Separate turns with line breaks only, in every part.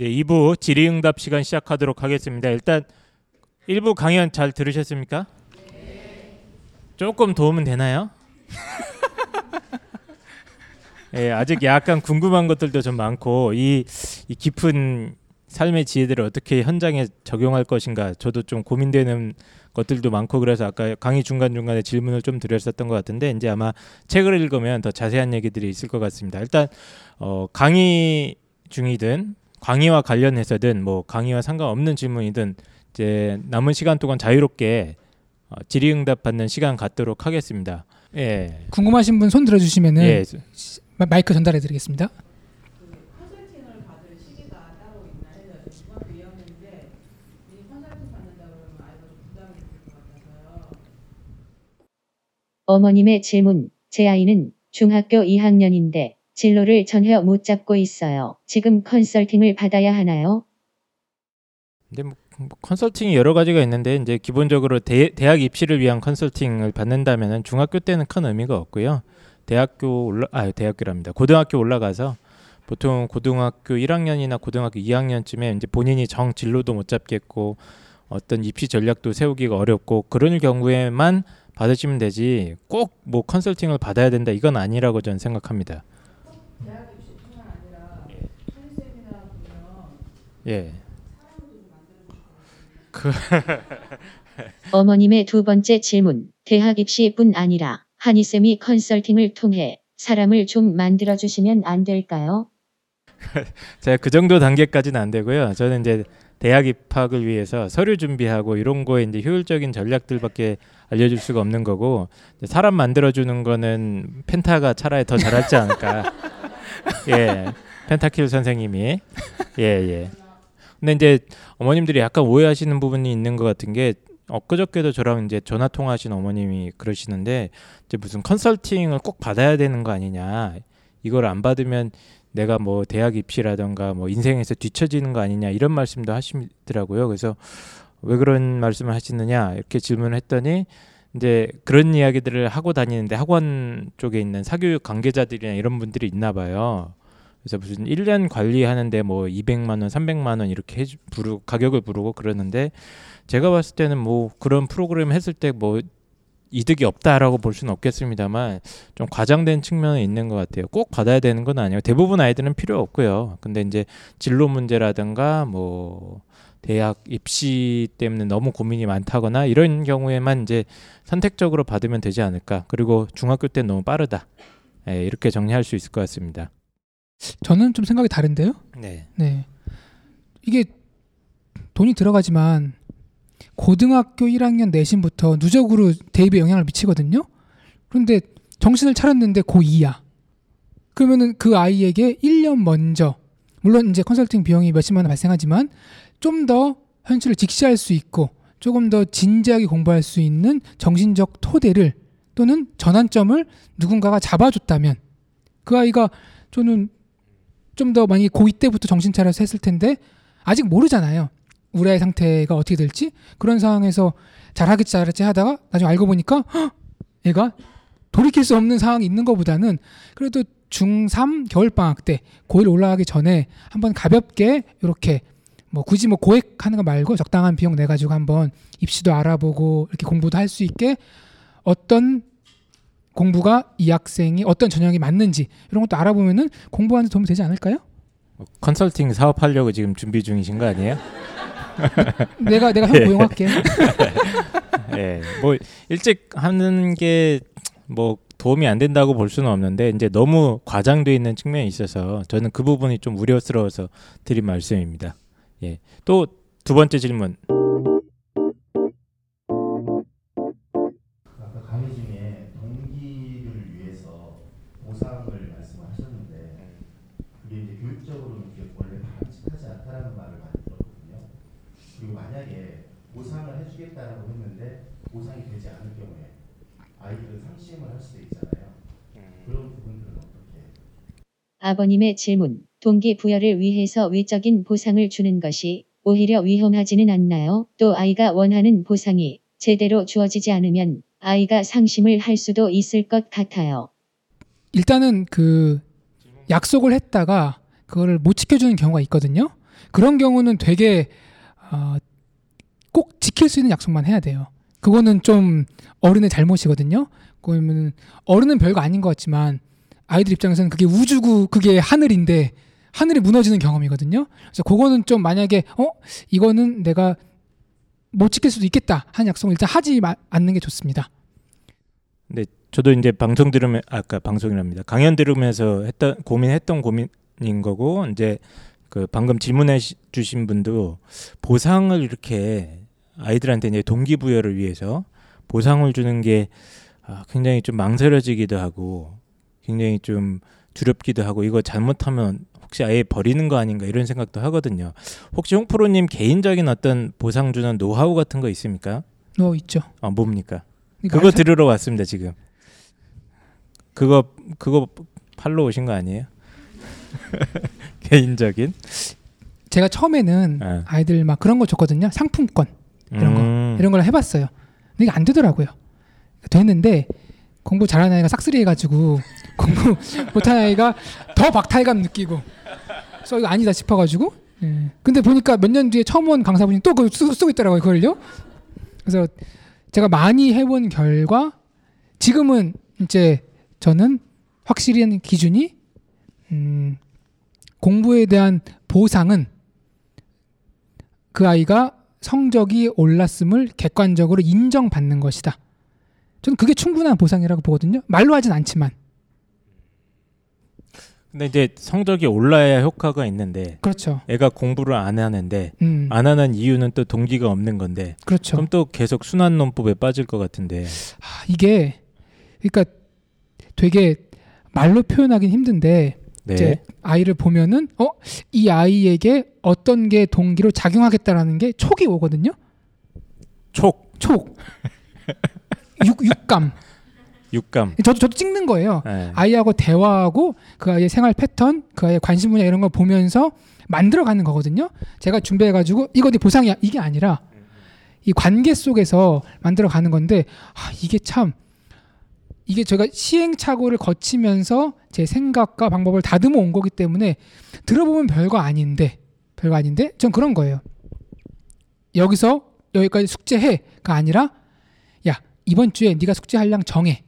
네, 2부 질의응답 시간 시작하도록 하겠습니다. 일단 1부 강연 잘 들으셨습니까? 조금 도움은 되나요? 예, 아직 약간 궁금한 것들도 좀 많고 이, 이 깊은 삶의 지혜들을 어떻게 현장에 적용할 것인가 저도 좀 고민되는 것들도 많고 그래서 아까 강의 중간 중간에 질문을 좀 드렸었던 것 같은데 이제 아마 책을 읽으면 더 자세한 얘기들이 있을 것 같습니다. 일단 어, 강의 중이든 강의와 관련해서든 뭐 강의와 상관없는 질문이든 이제 남은 시간 동안 자유롭게 어, 질의응답 받는 시간 갖도록 하겠습니다. 예.
궁금하신 분 손 들어주시면은
예.
마- 마이크 전달해드리겠습니다.
컨설팅을 받을 시기가 따로 있나 해서 중학교 2학년인데 이 컨설팅 받는다 그러면 아이가 좀 부담이 될것 같아서요.
어머님의 질문. 제 아이는 중학교 2학년인데 진로를 전혀 못 잡고 있어요. 지금 컨설팅을 받아야 하나요?
근데 뭐, 뭐 컨설팅이 여러 가지가 있는데 이제 기본적으로 대, 대학 입시를 위한 컨설팅을 받는다면은 중학교 때는 큰 의미가 없고요. 대학교 올라 아 대학교랍니다. 고등학교 올라가서 보통 고등학교 1학년이나 고등학교 2학년쯤에 이제 본인이 정 진로도 못 잡겠고 어떤 입시 전략도 세우기가 어렵고 그런 경우에만 받으시면 되지 꼭 뭐 컨설팅을 받아야 된다 이건 아니라고 저는 생각합니다.
대학 입시뿐만 아니라 한세미나 보면
예.
어머님의 두 번째 질문. 대학 입시뿐 아니라 한이쌤이 컨설팅을 통해 사람을 좀 만들어 주시면 안 될까요?
제가 그 정도 단계까지는 안 되고요. 저는 이제 대학 입학을 위해서 서류 준비하고 이런 거에 이제 효율적인 전략들밖에 알려줄 수가 없는 거고 사람 만들어주는 거는 펜타가 차라리 더 잘하지 않을까. 예, 펜타킬 선생님이 예 예. 근데 이제 어머님들이 약간 오해하시는 부분이 있는 것 같은 게 엊그저께도 저랑 이제 전화 통화하신 어머님이 그러시는데 이제 무슨 컨설팅을 꼭 받아야 되는 거 아니냐. 이걸 안 받으면 내가 뭐 대학 입시라던가 뭐 인생에서 뒤처지는 거 아니냐 이런 말씀도 하시더라고요. 그래서 왜 그런 말씀을 하시느냐 이렇게 질문을 했더니 이제 그런 이야기들을 하고 다니는데 학원 쪽에 있는 사교육 관계자들이나 이런 분들이 있나 봐요. 그래서 무슨 1년 관리하는데 뭐 200만 원, 300만 원 이렇게 해 부르 가격을 부르고 그러는데 제가 봤을 때는 뭐 그런 프로그램 했을 때 뭐 이득이 없다라고 볼 수는 없겠습니다만 좀 과장된 측면은 있는 것 같아요. 꼭 받아야 되는 건 아니에요. 대부분 아이들은 필요 없고요. 근데 이제 진로 문제라든가 뭐 대학 입시 때문에 너무 고민이 많다거나 이런 경우에만 이제 선택적으로 받으면 되지 않을까. 그리고 중학교 때 너무 빠르다. 예, 이렇게 정리할 수 있을 것 같습니다.
저는 좀 생각이 다른데요.
네.
네. 이게 돈이 들어가지만 고등학교 1학년 내신부터 누적으로 대입에 영향을 미치거든요. 그런데 정신을 차렸는데 고2야. 그러면은 그 아이에게 1년 먼저 물론 이제 컨설팅 비용이 몇십만 원 발생하지만 좀 더 현실을 직시할 수 있고 조금 더 진지하게 공부할 수 있는 정신적 토대를 또는 전환점을 누군가가 잡아줬다면 그 아이가 저는 좀더 만약에 고2 때부터 정신 차려서 했을 텐데 아직 모르잖아요. 우리 아이 상태가 어떻게 될지 그런 상황에서 잘하겠지 잘하겠지 하다가 나중에 알고 보니까 헉! 얘가 돌이킬 수 없는 상황이 있는 것보다는 그래도 중3 겨울방학 때 고1 올라가기 전에 한번 가볍게 이렇게 뭐 굳이 뭐 고액하는 거 말고 적당한 비용 내 가지고 한번 입시도 알아보고 이렇게 공부도 할 수 있게 어떤 공부가 이 학생이 어떤 전형이 맞는지 이런 것도 알아보면은 공부하는 데 도움이 되지 않을까요?
뭐 컨설팅 사업하려고 지금 준비 중이신 거 아니에요?
내가 내가 형 고용할게.
예. 뭐 일찍 하는 게 뭐 도움이 안 된다고 볼 수는 없는데 이제 너무 과장돼 있는 측면이 있어서 저는 그 부분이 좀 우려스러워서 드린 말씀입니다. 예. 또 두 번째 질문.
주겠다라고 했는데 보상이 되지 않을 경우에 아이들은 상심을 할 수도 있잖아요. 그런 부분들은 어떻게?
아버님의 질문. 동기 부여를 위해서 위적인 보상을 주는 것이 오히려 위험하지는 않나요? 또 아이가 원하는 보상이 제대로 주어지지 않으면 아이가 상심을 할 수도 있을 것 같아요.
일단은 그 약속을 했다가 그거를 못 지켜주는 경우가 있거든요. 그런 경우는 되게 어, 꼭 지킬 수 있는 약속만 해야 돼요. 그거는 좀 어른의 잘못이거든요. 그러면 어른은 별거 아닌 것 같지만 아이들 입장에서는 그게 우주고 그게 하늘인데 하늘이 무너지는 경험이거든요. 그래서 그거는 좀 만약에 어 이거는 내가 못 지킬 수도 있겠다 하는 약속을 일단 하지 마, 않는 게 좋습니다.
저도 이제 방송 들으면 아까 방송이랍니다. 강연 들으면서 했던 고민했던 고민인 거고 이제 그 방금 질문해 시- 주신 분도 보상을 이렇게 아이들한테 이제 동기부여를 위해서 보상을 주는 게 아, 굉장히 좀 망설여지기도 하고 굉장히 좀 두렵기도 하고 이거 잘못하면 혹시 아예 버리는 거 아닌가 이런 생각도 하거든요. 혹시 홍프로님 개인적인 어떤 보상 주는 노하우 같은 거 있습니까?
너 있죠.
아 뭡니까? 그거? 들으러 왔습니다 지금. 그거 그거 팔로 오신 거 아니에요? 개인적인
제가 처음에는
네.
아이들 막 그런 거 줬거든요. 상품권 이런 거.
음.
이런 걸 해봤어요. 근데 이게 안 되더라고요. 됐는데 공부 잘하는 아이가 싹쓸이 해가지고 공부 못하는 아이가 더 박탈감 느끼고 그래서 이거 아니다 싶어가지고 예. 근데 보니까 몇 년 뒤에 처음 온 강사분이 또 그걸 쓰- 쓰고 있더라고요 그걸요 그래서 제가 많이 해본 결과 지금은 이제 저는 확실히 한 기준이 음, 공부에 대한 보상은 그 아이가 성적이 올랐음을 객관적으로 인정받는 것이다. 저는 그게 충분한 보상이라고 보거든요. 말로 하진 않지만.
근데 이제 성적이 올라야 효과가 있는데
그렇죠.
애가 공부를 안 하는데
음,
안 하는 이유는 또 동기가 없는 건데
그렇죠.
그럼 또 계속 순환 논법에 빠질 것 같은데
아, 이게 그러니까 되게 말로 표현하기는 힘든데
네.
이제 아이를 보면은 어 이 아이에게 어떤 게 동기로 작용하겠다라는 게 촉이 오거든요.
촉
촉. 육 육감.
육감
저도 저도 찍는 거예요.
네.
아이하고 대화하고 그 아이의 생활 패턴, 그 아이의 관심 분야 이런 걸 보면서 만들어가는 거거든요. 제가 준비해가지고 이거 네 보상이야 이게 아니라 이 관계 속에서 만들어가는 건데 아, 이게 참 이게 제가 시행착오를 거치면서 제 생각과 방법을 다듬어 온 거기 때문에 들어보면 별거 아닌데 별거 아닌데 전 그런 거예요. 여기서 여기까지 숙제해가 아니라 야 이번 주에 네가 숙제할 양 정해.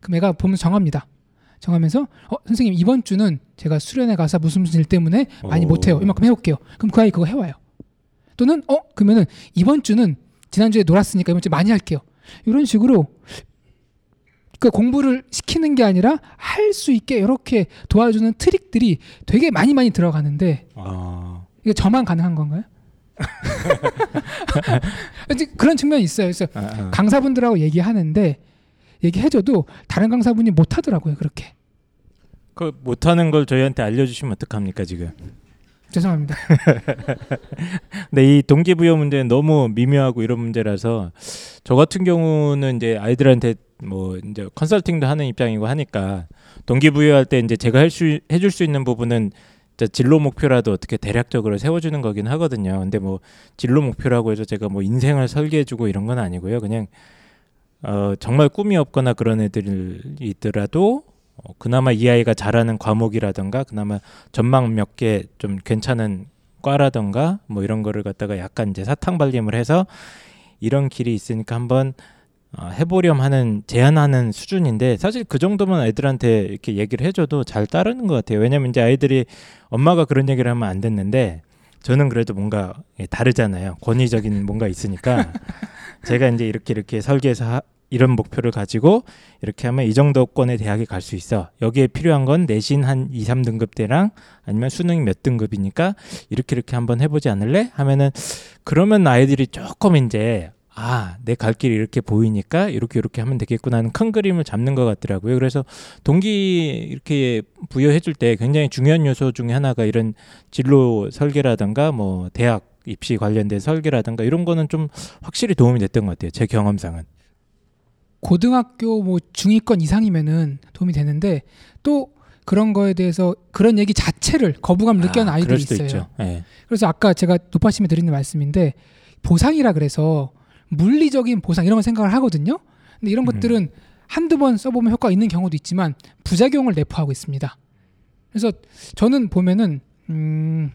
그럼 애가 보면서 정합니다. 정하면서 어 선생님 이번 주는 제가 수련회 가서 무슨 무슨 일 때문에 많이
오.
못해요. 이만큼 해올게요. 그럼 그 아이 그거 해와요. 또는 어 그러면은 이번 주는 지난주에 놀았으니까 이번 주 많이 할게요. 이런 식으로 그 공부를 시키는 게 아니라 할 수 있게 이렇게 도와주는 트릭들이 되게 많이 많이 들어가는데
아,
이게 저만 가능한 건가요? 이제 그런 측면이 있어요. 그래서
아, 아.
강사분들하고 얘기하는데 얘기해줘도 다른 강사분이 못하더라고요. 그렇게
그 못하는 걸 저희한테 알려주시면 어떡합니까 지금?
죄송합니다.
근데 이 동기부여 문제는 너무 미묘하고 이런 문제라서 저 같은 경우는 이제 아이들한테 뭐 이제 컨설팅도 하는 입장이고 하니까 동기부여할 때 이제 제가 할수 해줄 수 있는 부분은 진로 목표라도 어떻게 대략적으로 세워주는 거긴 하거든요. 근데 뭐 진로 목표라고 해서 제가 뭐 인생을 설계해주고 이런 건 아니고요. 그냥 어 정말 꿈이 없거나 그런 애들이 있더라도 어, 그나마 이 아이가 잘하는 과목이라던가 그나마 전망 몇 개 좀 괜찮은 과라던가 뭐 이런 거를 갖다가 약간 이제 사탕 발림을 해서 이런 길이 있으니까 한번 어, 해보렴 하는 제안하는 수준인데 사실 그 정도면 애들한테 이렇게 얘기를 해줘도 잘 따르는 것 같아요. 왜냐면 이제 아이들이 엄마가 그런 얘기를 하면 안 듣는데 저는 그래도 뭔가 예, 다르잖아요. 권위적인 뭔가 있으니까 제가 이제 이렇게 이렇게 설계해서 하- 이런 목표를 가지고 이렇게 하면 이 정도권의 대학에 갈 수 있어. 여기에 필요한 건 내신 한 2, 3등급 대랑 아니면 수능이 몇 등급이니까 이렇게 이렇게 한번 해보지 않을래? 하면은 그러면 아이들이 조금 이제 아, 내 갈 길이 이렇게 보이니까 이렇게 이렇게 하면 되겠구나 하는 큰 그림을 잡는 것 같더라고요. 그래서 동기 이렇게 부여해 줄 때 굉장히 중요한 요소 중에 하나가 이런 진로 설계라든가 뭐 대학 입시 관련된 설계라든가 이런 거는 좀 확실히 도움이 됐던 것 같아요. 제 경험상은.
고등학교 뭐 중위권 이상이면은 도움이 되는데 또 그런 거에 대해서 그런 얘기 자체를 거부감을 느끼는
아,
아이들이
그럴 수도
있어요.
예.
그래서 아까 제가 높아심에 드리는 말씀인데 보상이라 그래서 물리적인 보상 이런 걸 생각을 하거든요. 근데 이런
음.
것들은 한두 번 써보면 효과가 있는 경우도 있지만 부작용을 내포하고 있습니다. 그래서 저는 보면은 음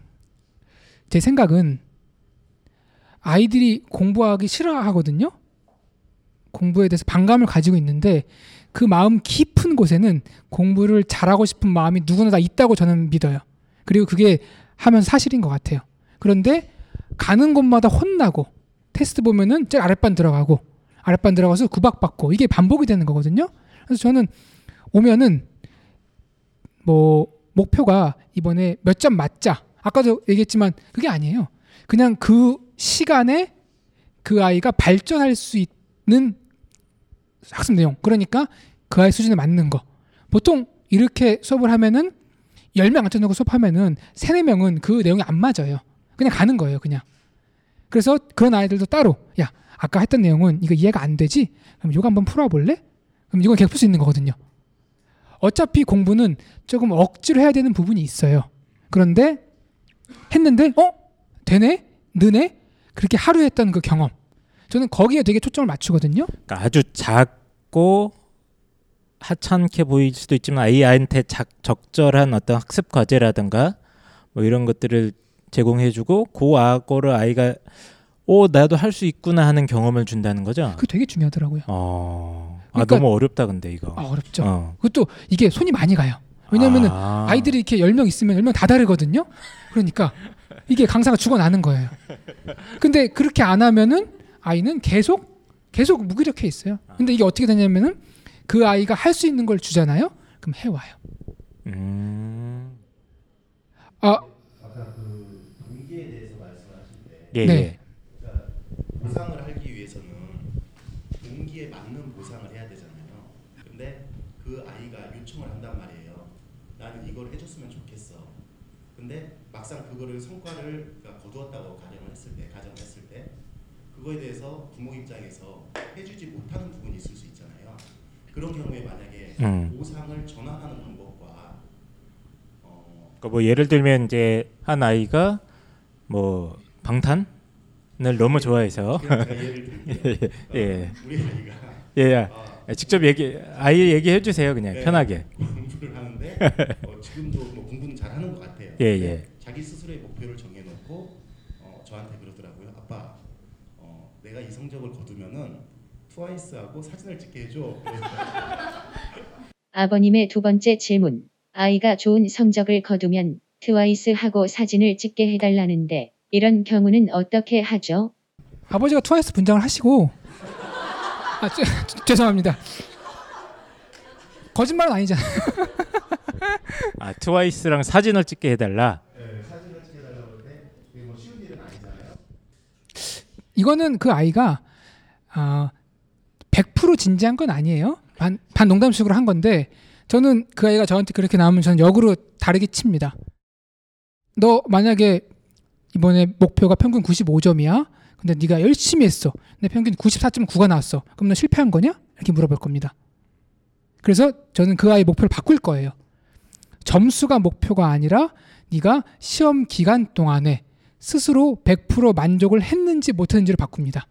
제 생각은 아이들이 공부하기 싫어하거든요. 공부에 대해서 반감을 가지고 있는데 그 마음 깊은 곳에는 공부를 잘하고 싶은 마음이 누구나 다 있다고 저는 믿어요. 그리고 그게 하면 사실인 것 같아요. 그런데 가는 곳마다 혼나고 테스트 보면은 제일 아랫반 들어가고 아랫반 들어가서 구박 받고 이게 반복이 되는 거거든요. 그래서 저는 오면은 뭐 목표가 이번에 몇 점 맞자. 아까도 얘기했지만 그게 아니에요. 그냥 그 시간에 그 아이가 발전할 수 있는 학습 내용. 그러니까 그 아이 수준에 맞는 거. 보통 이렇게 수업을 하면은 10명 앉혀놓고 수업하면은 3, 4명은 그 내용이 안 맞아요. 그냥 가는 거예요, 그냥. 그래서 그런 아이들도 따로 야, 아까 했던 내용은 이거 이해가 안 되지? 그럼 이거 한번 풀어 볼래? 그럼 이건 계속 풀 수 있는 거거든요. 어차피 공부는 조금 억지로 해야 되는 부분이 있어요. 그런데 했는데 어? 되네? 느네? 그렇게 하루 했던 그 경험. 저는 거기에 되게 초점을 맞추거든요.
그러니까 아주 작고 하찮게 보일 수도 있지만 아이한테 작, 적절한 어떤 학습 과제라든가 뭐 이런 것들을 제공해주고 그 악어를 아이가 오 나도 할 수 있구나 하는 경험을 준다는 거죠.
그게 되게 중요하더라고요.
어, 아
그러니까-
너무 어렵다 근데 이거.
아, 어렵죠.
어.
그것도 이게 손이 많이 가요. 왜냐면은
아.
아이들이 이렇게 10명 있으면 10명 다 다르거든요. 그러니까 이게 강사가 죽어나는 거예요. 근데 그렇게 안 하면은 아이는 계속 계속 무기력해 있어요. 근데 이게 어떻게 되냐면은 그 아이가 할 수 있는 걸 주잖아요. 그럼 해와요.
음.
아,
아까 그 동기에 대해서 말씀하실 때
예,
네.
예.
그러니까 보상을 하기 위해서는 동기에 맞는 보상을 해야 되잖아요. 근데 그 아이가 요청을 한단 말이에요. 나는 이걸 해줬으면 좋겠어. 근데 막상 그거를 성과를 그러니까 거두었다고 가정을 했을 때, 가정을 했을 때 그거에 대해서 부모 입장에서 해주지 못하는 부분이 있을 수 있잖아요. 그런 경우에 만약에
음.
보상을 전환하는 방법과 어,
그러니까 뭐 예를 들면 이제 한 아이가 뭐 방탄을 너무 좋아해서.
예. 우리 아이가
예, 예.
아,
직접 얘기 아이 얘기해 주세요 그냥
네.
편하게.
공부를 하는데 어, 지금도 뭐 공부는 잘하는 것 같아요.
예, 예.
자기 스스로의 목표를 정해놓고 어, 저한테 그러더라고요. 아빠, 어, 내가 이 성적을 거두면은 트와이스하고 사진을 찍게 해줘.
아버님의 두 번째 질문. 아이가 좋은 성적을 거두면 트와이스하고 사진을 찍게 해달라는데 이런 경우는 어떻게 하죠?
아버지가 트와이스 분장을 하시고 아, 죄, 죄송합니다. 거짓말은 아니잖아요.
아 트와이스랑 사진을 찍게 해달라.
네, 사진을 찍어달라고 하는데 뭐 쉬운 일은 아니잖아요.
이거는 그 아이가 아, 100% 진지한 건 아니에요. 반, 반 농담식으로 한 건데 저는 그 아이가 저한테 그렇게 나오면 저는 역으로 다르게 칩니다. 너 만약에 이번에 목표가 평균 95점이야. 근데 네가 열심히 했어. 근데 평균 94.9가 나왔어. 그럼 너 실패한 거냐? 이렇게 물어볼 겁니다. 그래서 저는 그 아이 목표를 바꿀 거예요. 점수가 목표가 아니라 네가 시험 기간 동안에 스스로 100% 만족을 했는지 못했는지를 바꿉니다.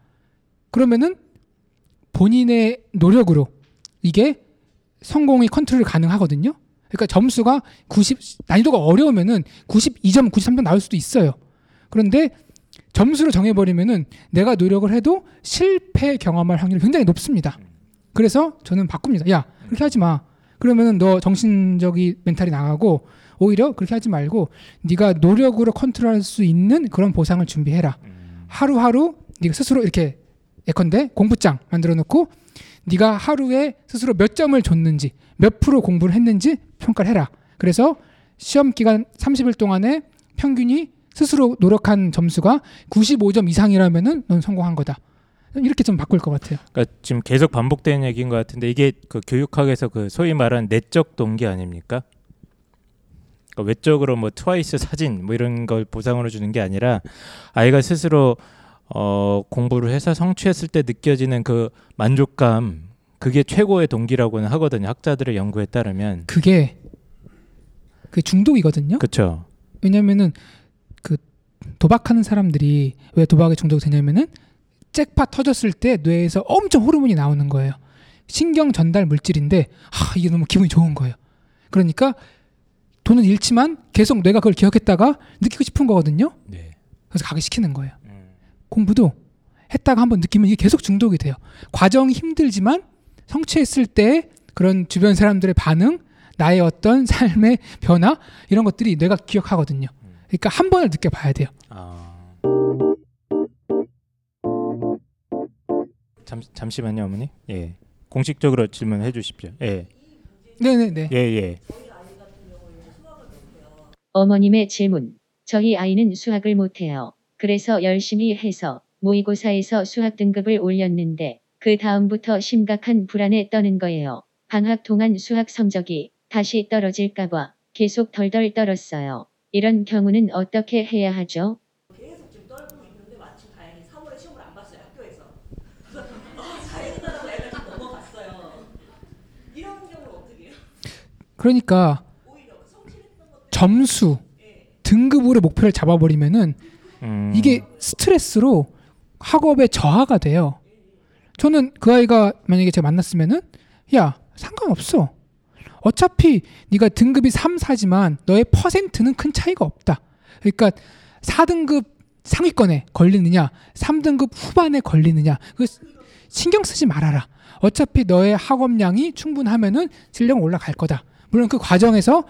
그러면은 본인의 노력으로 이게 성공이 컨트롤이 가능하거든요. 그러니까 점수가 90 난이도가 어려우면은 92점, 93점 나올 수도 있어요. 그런데 점수를 정해버리면은 내가 노력을 해도 실패 경험할 확률이 굉장히 높습니다. 그래서 저는 바꿉니다. 야 그렇게 하지 마. 그러면은 너 정신적인 멘탈이 나가고 오히려 그렇게 하지 말고 네가 노력으로 컨트롤할 수 있는 그런 보상을 준비해라. 하루하루 네가 스스로 이렇게 예컨대 공부장 만들어 놓고 네가 하루에 스스로 몇 점을 줬는지 몇 프로 공부를 했는지 평가를 해라. 그래서 시험 기간 30일 동안에 평균이 스스로 노력한 점수가 95점 이상이라면은 넌 성공한 거다. 이렇게 좀 바꿀 것 같아요.
그러니까 지금 계속 반복되는 얘기인 것 같은데 이게 그 교육학에서 그 소위 말하는 내적 동기 아닙니까? 그러니까 외적으로 뭐 트와이스 사진 뭐 이런 걸 보상으로 주는 게 아니라 아이가 스스로 어 공부를 해서 성취했을 때 느껴지는 그 만족감 그게 최고의 동기라고는 하거든요. 학자들의 연구에 따르면
그게 그 중독이거든요.
그렇죠.
왜냐면은 그 도박하는 사람들이 왜 도박에 중독이 되냐면은 잭팟 터졌을 때 뇌에서 엄청 호르몬이 나오는 거예요. 신경 전달 물질인데 아 이게 너무 기분이 좋은 거예요. 그러니까 돈은 잃지만 계속 뇌가 그걸 기억했다가 느끼고 싶은 거거든요.
네.
그래서 가기 시키는 거예요.
음.
공부도 했다가 한번 느끼면 이게 계속 중독이 돼요. 과정이 힘들지만 성취했을 때 그런 주변 사람들의 반응, 나의 어떤 삶의 변화 이런 것들이 뇌가 기억하거든요. 그러니까 한 번을 느껴봐야 돼요.
아. 잠 잠시만요, 어머니. 예. 공식적으로 질문해 주십시오. 예.
네네네.
예, 예.
어머님의 질문. 저희 아이는 수학을 못해요. 그래서 열심히 해서 모의고사에서 수학 등급을 올렸는데 그 다음부터 심각한 불안에 떠는 거예요. 방학 동안 수학 성적이 다시 떨어질까봐 계속 덜덜 떨었어요. 이런 경우는 어떻게 해야 하죠?
계속 지금 떨고 있는데 마침 다행히 3월에 시험을 안 봤어요 학교에서. 그래서 아, 다행이다라고 애가 좀 넘어갔어요. 이런 경우는 어떻게 해요?
그러니까 점수, 등급으로 목표를 잡아버리면은
음.
이게 스트레스로 학업에 저하가 돼요. 저는 그 아이가 만약에 제가 만났으면은 야 상관없어. 어차피 네가 등급이 3, 4지만 너의 퍼센트는 큰 차이가 없다. 그러니까 4등급 상위권에 걸리느냐, 3등급 후반에 걸리느냐, 그 신경 쓰지 말아라. 어차피 너의 학업량이 충분하면은 실력은 올라갈 거다. 물론 그 과정에서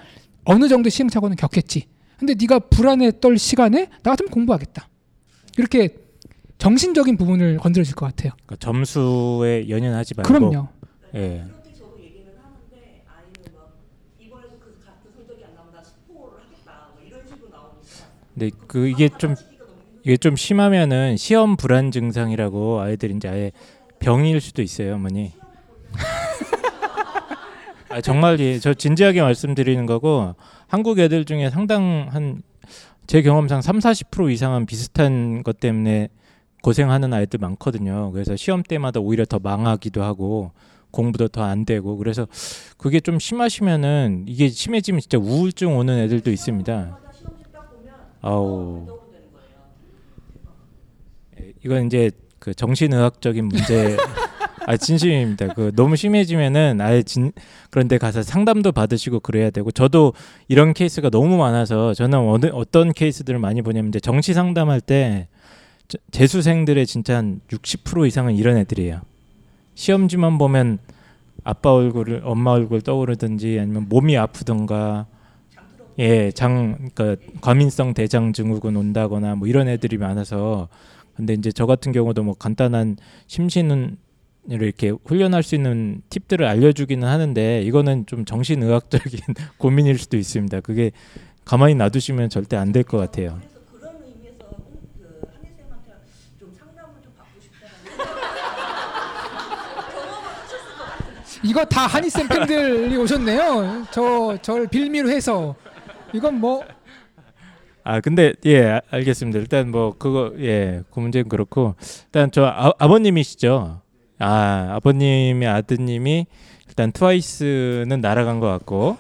어느 정도 시행착오는 겪겠지. 근데 네가 불안에 떨 시간에 나 같으면 공부하겠다. 이렇게 정신적인 부분을 건드려 줄 것 같아요.
그러니까 점수에 연연하지 말고
그럼요.
예.
그뭐
근데 그 이게 좀 이게 좀 심하면은 시험 불안 증상이라고 아이들이 이제 아예 병일 수도 있어요, 어머니. 아, 정말 예, 저 진지하게 말씀드리는 거고 한국 애들 중에 상당 한 제 경험상 3, 40% 이상은 비슷한 것 때문에 고생하는 아이들 많거든요. 그래서 시험 때마다 오히려 더 망하기도 하고 공부도 더 안 되고 그래서 그게 좀 심하시면은 이게 심해지면 진짜 우울증 오는 애들도 있습니다. 아우.
예,
이건 이제 그 정신의학적인 문제 아 진심입니다. 그 너무 심해지면은 아예 진 그런데 가서 상담도 받으시고 그래야 되고 저도 이런 케이스가 너무 많아서 저는 어느 어떤 케이스들을 많이 보냐면 이제 정시 상담할 때 저- 재수생들의 진짜 한 60% 이상은 이런 애들이에요. 시험지만 보면 아빠 얼굴을 엄마 얼굴 떠오르든지 아니면 몸이 아프던가 예, 장 그러니까 과민성 대장 증후군 온다거나 뭐 이런 애들이 많아서 근데 이제 저 같은 경우도 뭐 간단한 심신을 이렇게 훈련할 수 있는 팁들을 알려주기는 하는데 이거는 좀 정신의학적인 고민일 수도 있습니다. 그게 가만히 놔두시면 절대 안 될 것 같아요.
그.
이거 다 한이쌤 팬들이 오셨네요. 저 저를 빌미로 해서 이건 뭐
아 근데 예 아- 알겠습니다. 일단 뭐 그거 예그 문제는 그렇고 일단 저 아, 아버님이시죠. 아 아버님의 아드님이 일단 트와이스는 날아간 것 같고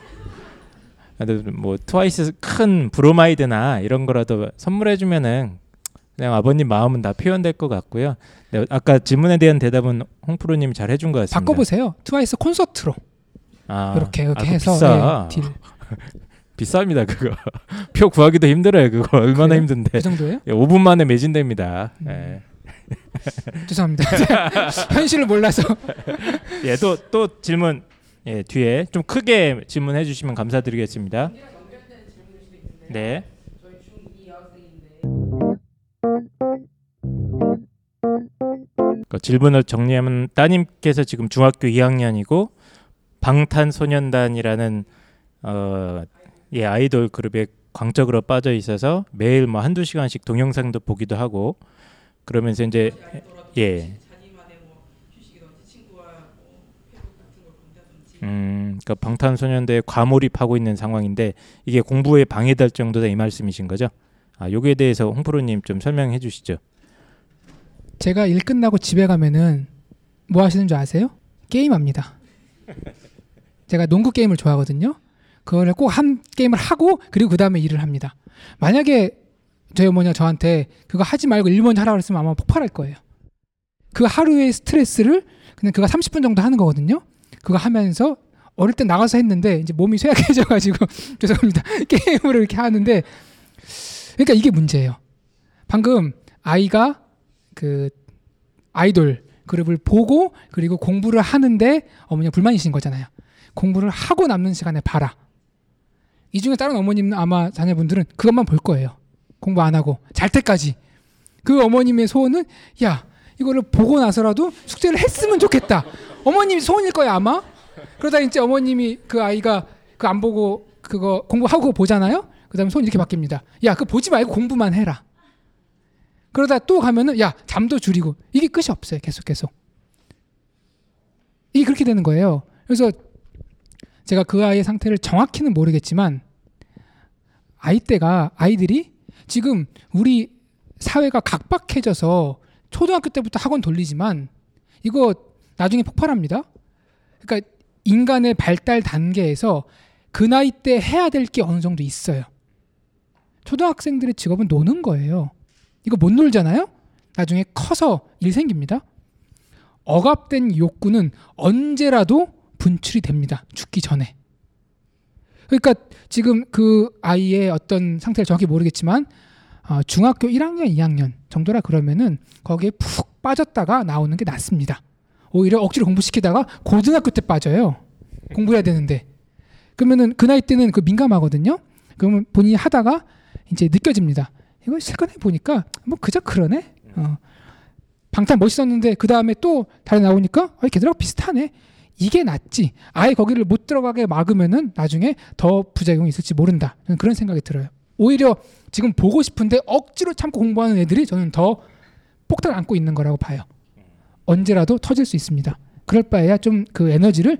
뭐 트와이스 큰 브로마이드나 이런 거라도 선물해주면은 그냥 아버님 마음은 다 표현될 것 같고요. 네, 아까 질문에 대한 대답은 홍프로님이 잘 해준 것 같습니다.
바꿔보세요. 트와이스 콘서트로
아,
이렇게 이렇게
아,
해서
비싸.
예, 딜.
비쌉니다 그거 표 구하기도 힘들어요 그거 얼마나
그래요?
힘든데
그 정도예요?
예, 5분 만에 매진됩니다.
음.
예.
죄송합니다. 현실을 몰라서
예, 또, 또 질문 예, 뒤에 좀 크게 질문해 주시면 감사드리겠습니다. 네.
저희 중2 여학생인데
그 질문을 정리하면 따님께서 지금 중학교 2학년이고 방탄소년단이라는 어, 예, 아이돌 그룹에 광적으로 빠져 있어서 매일 뭐 한두 시간씩 동영상도 보기도 하고 그러면서 이제 예. 음, 그러니까 방탄소년단에 과몰입하고 있는 상황인데 이게 공부에 방해될 정도다 이 말씀이신 거죠? 아, 요기에 대해서 홍프로님 좀 설명해 주시죠.
제가 일 끝나고 집에 가면은 뭐 하시는 줄 아세요? 게임합니다. 제가 농구 게임을 좋아하거든요. 그거를 꼭 한 게임을 하고 그리고 그 다음에 일을 합니다. 만약에 저희 어머니가 저한테 그거 하지 말고 일 먼저 하라고 했으면 아마 폭발할 거예요. 그 하루의 스트레스를 그냥 그거 30분 정도 하는 거거든요. 그거 하면서 어릴 때 나가서 했는데 이제 몸이 쇠약해져가지고 죄송합니다. 게임으로 이렇게 하는데 그러니까 이게 문제예요. 방금 아이가 그 아이돌 그룹을 보고 그리고 공부를 하는데 어머니가 불만이신 거잖아요. 공부를 하고 남는 시간에 봐라. 이 중에 다른 어머님은 아마 자녀분들은 그것만 볼 거예요. 공부 안 하고 잘 때까지. 그 어머님의 소원은 야 이거를 보고 나서라도 숙제를 했으면 좋겠다. 어머님이 소원일 거야 아마. 그러다 이제 어머님이 그 아이가 그 안 보고 그거 공부하고 보잖아요. 그다음에 소원 이렇게 바뀝니다. 야 그 보지 말고 공부만 해라. 그러다 또 가면은 야 잠도 줄이고 이게 끝이 없어요. 계속 계속. 이게 그렇게 되는 거예요. 그래서 제가 그 아이의 상태를 정확히는 모르겠지만 아이 때가 아이들이 지금 우리 사회가 각박해져서 초등학교 때부터 학원 돌리지만 이거 나중에 폭발합니다. 그러니까 인간의 발달 단계에서 그 나이 때 해야 될 게 어느 정도 있어요. 초등학생들의 직업은 노는 거예요. 이거 못 놀잖아요? 나중에 커서 일 생깁니다. 억압된 욕구는 언제라도 분출이 됩니다. 죽기 전에. 그러니까 지금 그 아이의 어떤 상태를 정확히 모르겠지만 어, 중학교 1학년, 2학년 정도라 그러면은 거기에 푹 빠졌다가 나오는 게 낫습니다. 오히려 억지로 공부시키다가 고등학교 때 빠져요. 공부해야 되는데. 그러면은 그 나이 때는 그 민감하거든요. 그러면 본인이 하다가 이제 느껴집니다. 이거 실컷 해 보니까 뭐 그저 그러네. 어. 방탄 멋있었는데 그 다음에 또 다른 나오니까 어, 걔들하고 비슷하네. 이게 낫지. 아예 거기를 못 들어가게 막으면은 나중에 더 부작용이 있을지 모른다. 저는 그런 생각이 들어요. 오히려 지금 보고 싶은데 억지로 참고 공부하는 애들이 저는 더 폭탄을 안고 있는 거라고 봐요. 언제라도 터질 수 있습니다. 그럴 바에야 좀 그 에너지를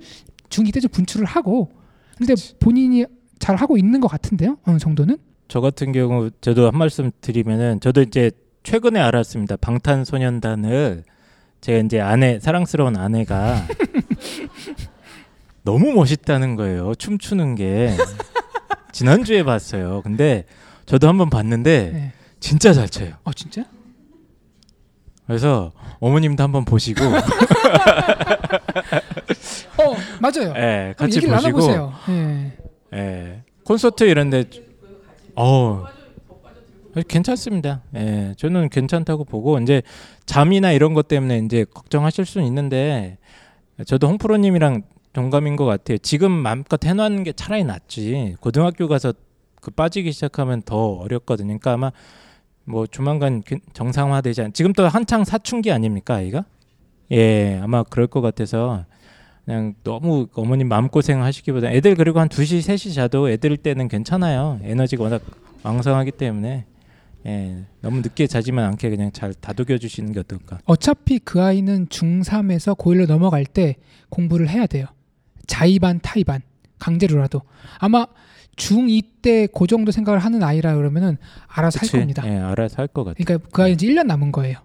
중2 때좀 분출을 하고 근데 본인이 잘 하고 있는 것 같은데요. 어느 정도는.
저 같은 경우 저도 한 말씀 드리면은 저도 이제 최근에 알았습니다. 방탄소년단을 제가 이제 아내 사랑스러운 아내가 너무 멋있다는 거예요. 춤추는 게 지난주에 봤어요. 근데 저도 한번 봤는데
네.
진짜 잘 춰요.
어 진짜?
그래서 어머님도 한번 보시고
어 맞아요.
예, 같이 보시고
나눠보세요. 예.
예. 콘서트 이런데 어 괜찮습니다. 예. 저는 괜찮다고 보고 이제 잠이나 이런 것 때문에 이제 걱정하실 수는 있는데 저도 홍프로님이랑 동감인 것 같아요. 지금 마음껏 해놓는 게 차라리 낫지. 고등학교 가서 그 빠지기 시작하면 더 어렵거든요. 그러니까 아마 뭐 조만간 그- 정상화되지 않. 지금 또 한창 사춘기 아닙니까 아이가? 예, 아마 그럴 것 같아서 그냥 너무 어머님 마음고생 하시기보다 애들 그리고 한 2시, 3시 자도 애들 때는 괜찮아요. 에너지가 워낙 왕성하기 때문에 예, 너무 늦게 자지만 않게 그냥 잘 다독여 주시는 게 어떨까.
어차피 그 아이는 중3에서 고1로 넘어갈 때 공부를 해야 돼요. 자의반 타의반 강제로라도 아마 중2 때 그 정도 생각을 하는 아이라 그러면은 알아서
그치?
할 겁니다.
예, 알아서 할 것 같아요.
그러니까 그 아이 이제 1년 남은 거예요.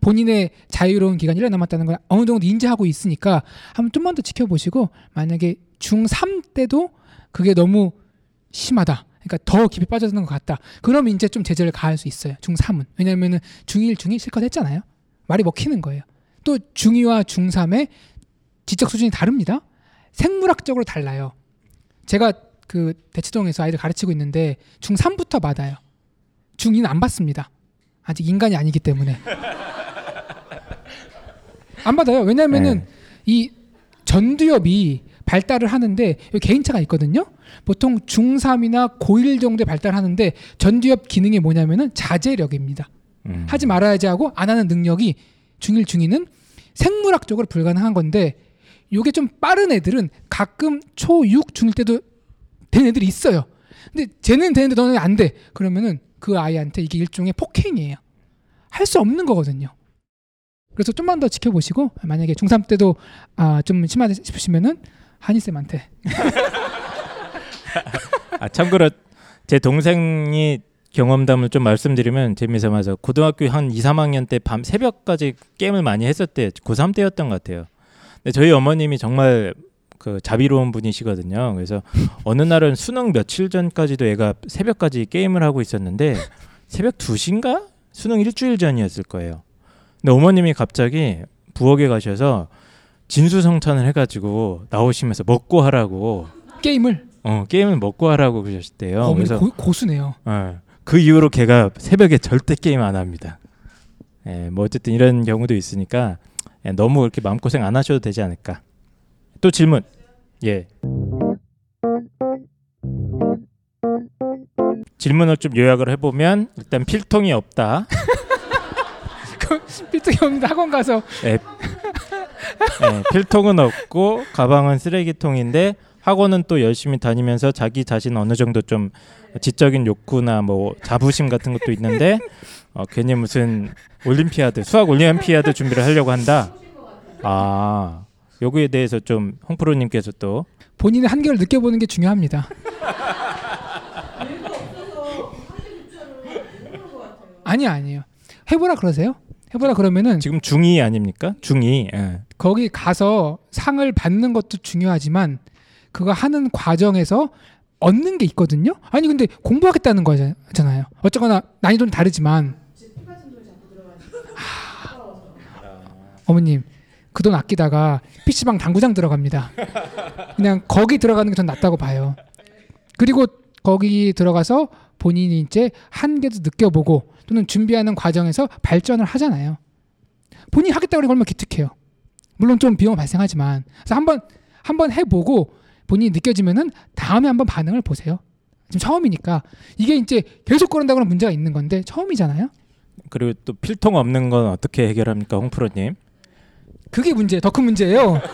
본인의 자유로운 기간 1년 남았다는 걸 어느 정도 인지하고 있으니까 한번 좀만 더 지켜보시고 만약에 중3 때도 그게 너무 심하다. 그러니까 더 깊이 빠져드는 것 같다. 그러면 이제 좀 제재를 가할 수 있어요. 중3은. 왜냐면은 중1, 중2 실컷 했잖아요. 말이 먹히는 거예요. 또 중2와 중3의 지적 수준이 다릅니다. 생물학적으로 달라요. 제가 그 대치동에서 아이들 가르치고 있는데 중3부터 받아요. 중2는 안 받습니다. 아직 인간이 아니기 때문에 안 받아요. 왜냐하면은
네.
이 전두엽이 발달을 하는데 개인차가 있거든요. 보통 중3이나 고1 정도에 발달하는데 전두엽 기능이 뭐냐면은 자제력입니다.
음.
하지 말아야지 하고 안 하는 능력이 중1, 중2는 생물학적으로 불가능한 건데 요게 좀 빠른 애들은 가끔 초6, 중1 때도 된 애들이 있어요. 근데 쟤는 되는데 너는 안 돼. 그러면은 그 아이한테 이게 일종의 폭행이에요. 할 수 없는 거거든요. 그래서 좀만 더 지켜보시고 만약에 중3 때도 아, 좀 심하다 싶으시면은 한이 쌤한테
아 참고로 제 동생이 경험담을 좀 말씀드리면 재미삼아서 고등학교 한 2, 3학년 때 밤 새벽까지 게임을 많이 했었대요. 고3 때였던 것 같아요. 근데 저희 어머님이 정말 그 자비로운 분이시거든요. 그래서 어느 날은 수능 며칠 전까지도 애가 새벽까지 게임을 하고 있었는데 새벽 2시인가? 수능 일주일 전이었을 거예요. 근데 어머님이 갑자기 부엌에 가셔서 진수성찬을 해가지고 나오시면서 먹고 하라고
게임을
어 게임을 먹고 하라고 그러셨대요.
어머니
그래서
고, 고수네요.
예. 그 이후로 걔가 새벽에 절대 게임 안 합니다. 예, 뭐 어쨌든 이런 경우도 있으니까 예, 너무 그렇게 마음 고생 안 하셔도 되지 않을까. 또 질문. 예. 질문을 좀 요약을 해보면 일단 필통이 없다.
필통이 없는데 학원 가서
예, 필통은 없고 가방은 쓰레기통인데 학원은 또 열심히 다니면서 자기 자신 어느 정도 좀 지적인 욕구나 뭐 자부심 같은 것도 있는데 어, 괜히 무슨 올림피아드 수학 올림피아드 준비를 하려고 한다. 아 여기에 대해서 좀 홍프로님께서 또
본인의 한계를 느껴보는 게 중요합니다. 아니야 아니에요. 해보라 그러세요? 해보라 그러면은
지금 중2 아닙니까? 중2. 예.
거기 가서 상을 받는 것도 중요하지만 그거 하는 과정에서 얻는 게 있거든요. 아니 근데 공부하겠다는 거잖아요. 어쨌거나 난이도는 다르지만 하, 어머님 그 돈 아끼다가 PC방 당구장 들어갑니다. 그냥 거기 들어가는 게 전 낫다고 봐요. 그리고 거기 들어가서 본인이 이제 한계도 느껴보고 또는 준비하는 과정에서 발전을 하잖아요. 본인이 하겠다고 그러면 기특해요. 물론 좀 비용 발생하지만 그래서 한번 한번 해보고 본인이 느껴지면은 다음에 한번 반응을 보세요. 지금 처음이니까 이게 이제 계속 그런다고 는 문제가 있는 건데 처음이잖아요.
그리고 또 필통 없는 건 어떻게 해결합니까, 홍프로님?
그게 문제, 더 큰 문제예요.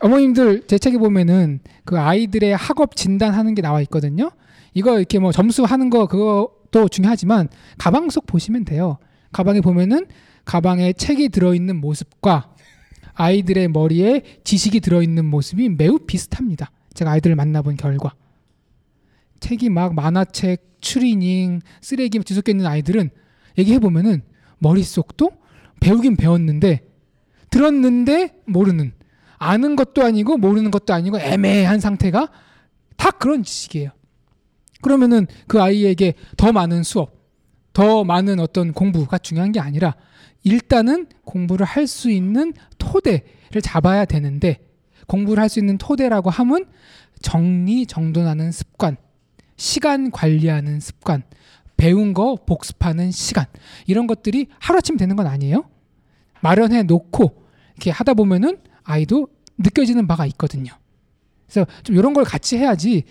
어머님들 제 책에 보면은 그 아이들의 학업 진단하는 게 나와 있거든요. 이거 이렇게 뭐 점수 하는 거 그것도 중요하지만 가방 속 보시면 돼요. 가방에 보면은 가방에 책이 들어있는 모습과 아이들의 머리에 지식이 들어있는 모습이 매우 비슷합니다. 제가 아이들을 만나본 결과 책이 막 만화책, 추리닝, 쓰레기 뒤섞여 있는 아이들은 얘기해 보면은 머릿속도 배우긴 배웠는데 들었는데 모르는 아는 것도 아니고 모르는 것도 아니고 애매한 상태가 다 그런 지식이에요. 그러면은 그 아이에게 더 많은 수업, 더 많은 어떤 공부가 중요한 게 아니라 일단은 공부를 할 수 있는 토대를 잡아야 되는데 공부를 할 수 있는 토대라고 하면 정리 정돈하는 습관, 시간 관리하는 습관, 배운 거 복습하는 시간 이런 것들이 하루아침 되는 건 아니에요. 마련해 놓고 이렇게 하다 보면은 아이도 느껴지는 바가 있거든요. 그래서 좀 이런 걸 같이 해야지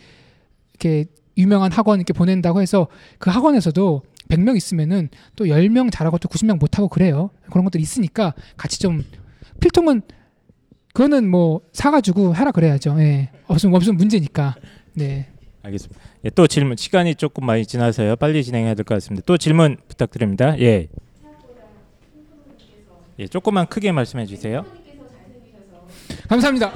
이렇게 유명한 학원 이렇게 보낸다고 해서 그 학원에서도 100명 있으면은 또 10명 잘하고 또 90명 못하고 그래요. 그런 것들이 있으니까 같이 좀 필통은 그거는 뭐 사가지고 하라 그래야죠. 예. 없으면 없으면 문제니까. 네.
알겠습니다. 예, 또 질문 시간이 조금 많이 지나서요. 빨리 진행해야 될 것 같습니다. 또 질문 부탁드립니다. 예. 예, 조금만 크게 말씀해 주세요.
감사합니다.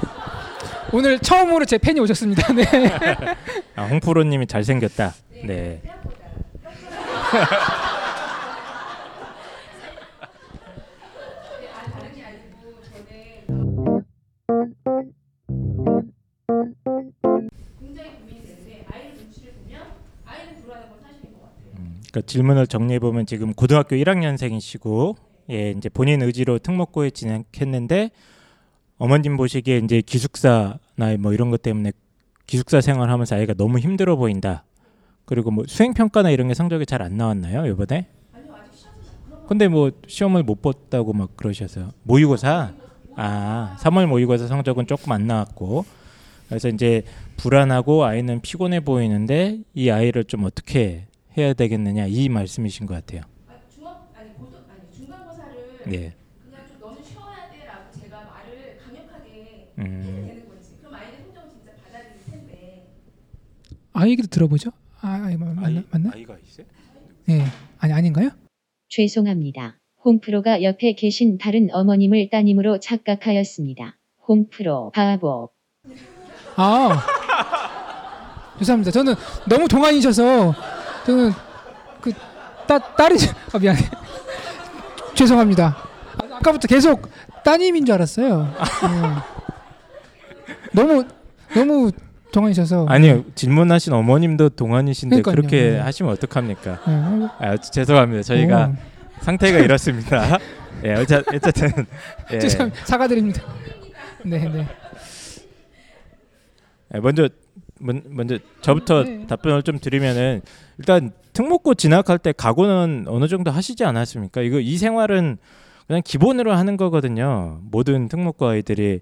오늘 처음으로 제 팬이 오셨습니다. 네.
아, 홍프로님이 잘생겼다. 네. 그러니까 질문을 정리해 보면 지금 고등학교 1학년생이시고 예, 이제 본인 의지로 특목고에 진학했는데 어머님 보시기에 이제 기숙사나 뭐 이런 것 때문에 기숙사 생활하면서 아이가 너무 힘들어 보인다. 그리고 뭐 수행 평가나 이런 게 성적이 잘 안 나왔나요 이번에? 근데 뭐 시험을 못 봤다고 막 그러셔서 모의고사 아 3월 모의고사 성적은 조금 안 나왔고 그래서 이제 불안하고 아이는 피곤해 보이는데 이 아이를 좀 어떻게 해야 되겠느냐 이 말씀이신 것 같아요.
아, 중학 아니 고등 아니 중간고사를
네.
그냥 좀 너는 쉬어야 돼라고 제가 말을 강력하게
음.
해도 되는 거지. 그럼 아이는 성적을 진짜 받아들일 텐데.
아 얘기도 들어보죠. 아 아이, 맞- 맞나 맞나?
아이가 있어요?
네. 아니 아닌가요?
죄송합니다. 홍프로가 옆에 계신 다른 어머님을 따님으로 착각하였습니다. 홍프로 바보.
아 죄송합니다. 저는 너무 동안이셔서 저는 그 따, 딸이 아 미안해. 죄송합니다. 아, 아까부터 계속 따님인 줄 알았어요. 네. 너무 너무 동안이셔서
아니요 질문하신 어머님도 동안이신데
그러니까요.
그렇게
네.
하시면 어떡합니까?
네.
아 죄송합니다. 저희가
오,
상태가 이렇습니다. 예, 어차, 어쨌든 예.
죄송 사과드립니다. 네 네.
예, 먼저 먼- 먼저 저부터
네.
답변을 좀 드리면은 일단 특목고 진학할 때 각오는 어느 정도 하시지 않았습니까? 이거 이 생활은 그냥 기본으로 하는 거거든요. 모든 특목고 아이들이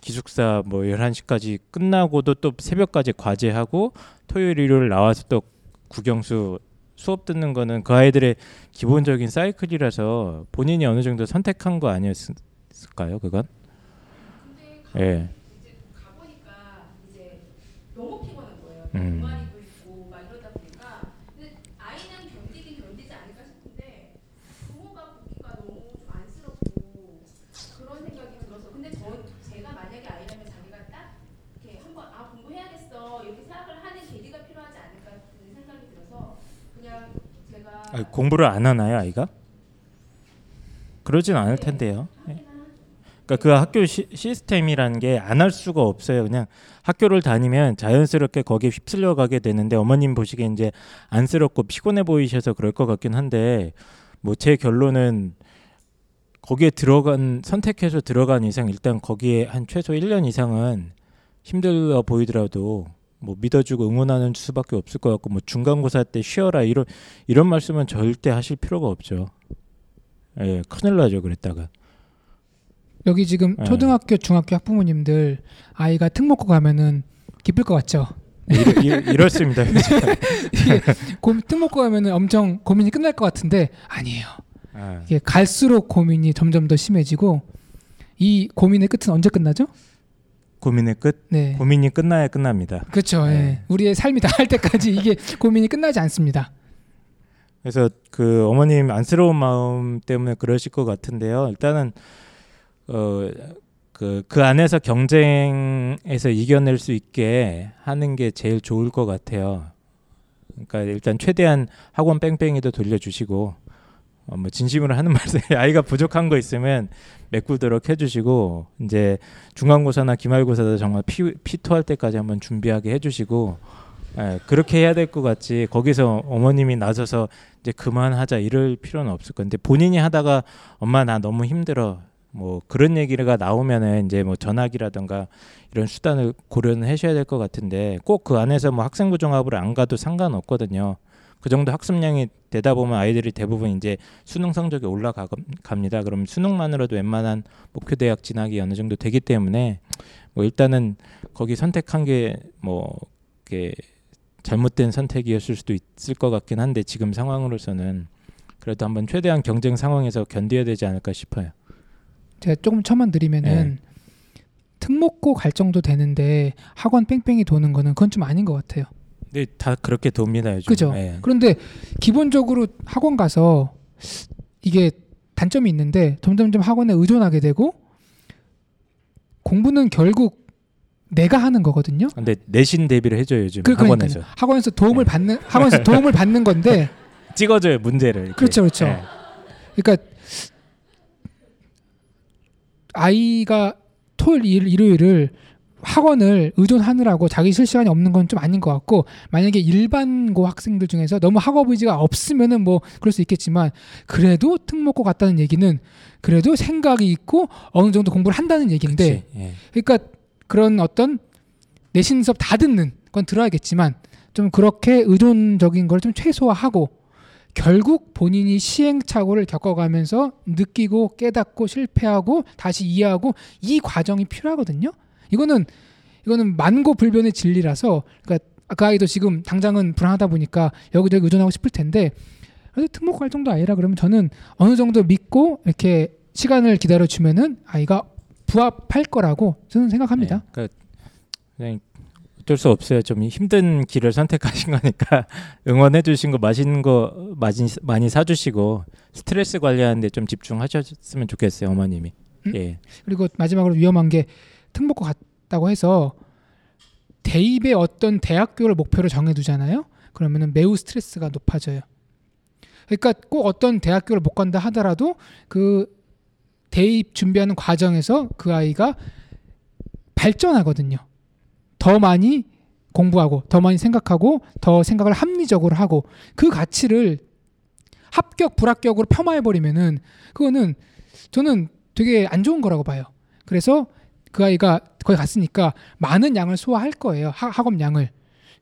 기숙사 뭐 11시까지 끝나고도 또 새벽까지 과제하고 토요일 일요일 나와서 또 국영수 수업 듣는 거는 그 아이들의 기본적인 사이클이라서 본인이 어느 정도 선택한 거 아니었을까요? 그건? 예. 음.
동아리도 있고 막 이러다 보니까 근데 아이는 견디긴 견디지 않을까 싶은데 부모가 보기가 너무 좀 안쓰럽고 그런 생각이 들어서 근데 저 제가 만약에 아이라면 자기가 딱 이렇게 한번 아 공부해야겠어 이렇게 생각을 하는 계기가 필요하지 않을까 하는 생각이 들어서 그냥 제가
아, 공부를 안 하나요, 아이가? 그러진 않을 텐데요. 예. 그러니까 그 학교 시, 시스템이라는 게 안 할 수가 없어요. 그냥 학교를 다니면 자연스럽게 거기에 휩쓸려 가게 되는데 어머님 보시기에 이제 안쓰럽고 피곤해 보이셔서 그럴 것 같긴 한데 뭐 제 결론은 거기에 들어간 선택해서 들어간 이상 일단 거기에 한 최소 1년 이상은 힘들어 보이더라도 뭐 믿어주고 응원하는 수밖에 없을 것 같고 뭐 중간고사 때 쉬어라 이런 이런 말씀은 절대 하실 필요가 없죠. 예, 큰일 나죠 그랬다가.
여기 지금
네.
초등학교, 중학교 학부모님들 아이가 특목고 가면은 기쁠 것 같죠.
이, 이, 이렇 습니다.
이게 고, 특목고 가면은 엄청 고민이 끝날 것 같은데 아니에요.
아,
이게 갈수록 고민이 점점 더 심해지고 이 고민의 끝은 언제 끝나죠?
고민의 끝,
네.
고민이 끝나야 끝납니다.
그렇죠.
네.
예. 우리의 삶이 다 할 때까지 이게 고민이 끝나지 않습니다.
그래서 그 어머님 안쓰러운 마음 때문에 그러실 것 같은데요. 일단은 어 그 그 안에서 경쟁에서 이겨낼 수 있게 하는 게 제일 좋을 것 같아요. 그러니까 일단 최대한 학원 뺑뺑이도 돌려주시고 어, 뭐 진심으로 하는 말씀 아이가 부족한 거 있으면 메꾸도록 해주시고 이제 중간고사나 기말고사도 정말 피, 피토할 때까지 한번 준비하게 해주시고 예, 그렇게 해야 될 것 같지 거기서 어머님이 나서서 이제 그만하자 이럴 필요는 없을 건데 본인이 하다가 엄마 나 너무 힘들어 뭐 그런 얘기가 나오면은 이제 뭐 전학이라든가 이런 수단을 고려는 하셔야 될 것 같은데 꼭 그 안에서 뭐 학생부 종합을 안 가도 상관없거든요. 그 정도 학습량이 되다 보면 아이들이 대부분 이제 수능 성적이 올라갑니다. 그럼 수능만으로도 웬만한 목표 대학 진학이 어느 정도 되기 때문에 뭐 일단은 거기 선택한 게뭐 이게 잘못된 선택이었을 수도 있을 것 같긴 한데 지금 상황으로서는 그래도 한번 최대한 경쟁 상황에서 견뎌야 되지 않을까 싶어요.
제가 조금 첨언 드리면은 특목고 갈 정도 되는데 학원 뺑뺑이 도는 거는 그건 좀 아닌 것 같아요.
근데 다 그렇게 돕니다 요즘.
그죠?
예.
그런데 기본적으로 학원 가서 이게 단점이 있는데 점점점 학원에 의존하게 되고 공부는 결국 내가 하는 거거든요.
근데 내신 대비를 해줘요 요즘
그-.
학원에서
학원에서 도움을 받는 학원에서 도움을 받는 건데
찍어줘요 문제를. 이렇게.
그렇죠, 그렇죠.
예.
그러니까 아이가 토요일 일, 일요일을 학원을 의존하느라고 자기 쉴 시간이 없는 건 좀 아닌 것 같고 만약에 일반고 학생들 중에서 너무 학업 의지가 없으면은 뭐 그럴 수 있겠지만 그래도 특목고 갔다는 얘기는 그래도 생각이 있고 어느 정도 공부를 한다는 얘기인데
예.
그러니까 그런 어떤 내신 수업 다 듣는 건 들어야겠지만 좀 그렇게 의존적인 걸 좀 최소화하고 결국 본인이 시행착오를 겪어가면서 느끼고 깨닫고 실패하고 다시 이해하고 이 과정이 필요하거든요. 이거는 이거는 만고 불변의 진리라서 그러니까 그 아이도 지금 당장은 불안하다 보니까 여기저기 의존하고 싶을 텐데 그래도 특목고 할 정도 아니라 그러면 저는 어느 정도 믿고 이렇게 시간을 기다려 주면은 아이가 부합할 거라고 저는 생각합니다.
예. 그러니까 그냥 어쩔 수 없어요. 좀 힘든 길을 선택하신 거니까 응원해 주신 거 맛있는 거 많이 많이 사 주시고 스트레스 관리하는데 좀 집중하셨으면 좋겠어요 어머님이.
음?
예.
그리고 마지막으로 위험한 게 특목고 갔다고 해서 대입의 어떤 대학교를 목표로 정해두잖아요. 그러면은 매우 스트레스가 높아져요. 그러니까 꼭 어떤 대학교를 못 간다 하더라도 그 대입 준비하는 과정에서 그 아이가 발전하거든요. 더 많이 공부하고 더 많이 생각하고 더 생각을 합리적으로 하고 그 가치를 합격 불합격으로 폄하해 버리면은 그거는 저는 되게 안 좋은 거라고 봐요. 그래서 그 아이가 거기 갔으니까 많은 양을 소화할 거예요. 하, 학업 양을.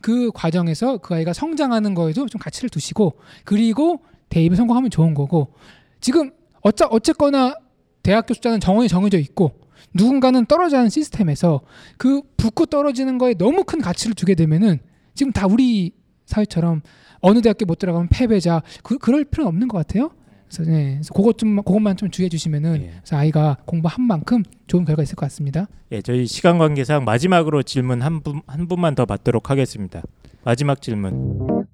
그 과정에서 그 아이가 성장하는 거에도 좀 가치를 두시고 그리고 대입에 성공하면 좋은 거고 지금 어쩌 어쨌거나 대학교 숫자는 정원이 정해져 있고 누군가는 떨어져 하는 시스템에서 그 붙고 떨어지는 거에 너무 큰 가치를 두게 되면은 지금 다 우리 사회처럼 어느 대학교 못 들어가면 패배자 그 그럴 필요는 없는 것 같아요. 그래서 네, 그래서 그것 좀 그것만 좀 주의해 주시면은
예.
그래서 아이가 공부한 만큼 좋은 결과 있을 것 같습니다.
예, 저희 시간 관계상 마지막으로 질문 한 분 한 분만 더 받도록 하겠습니다. 마지막 질문.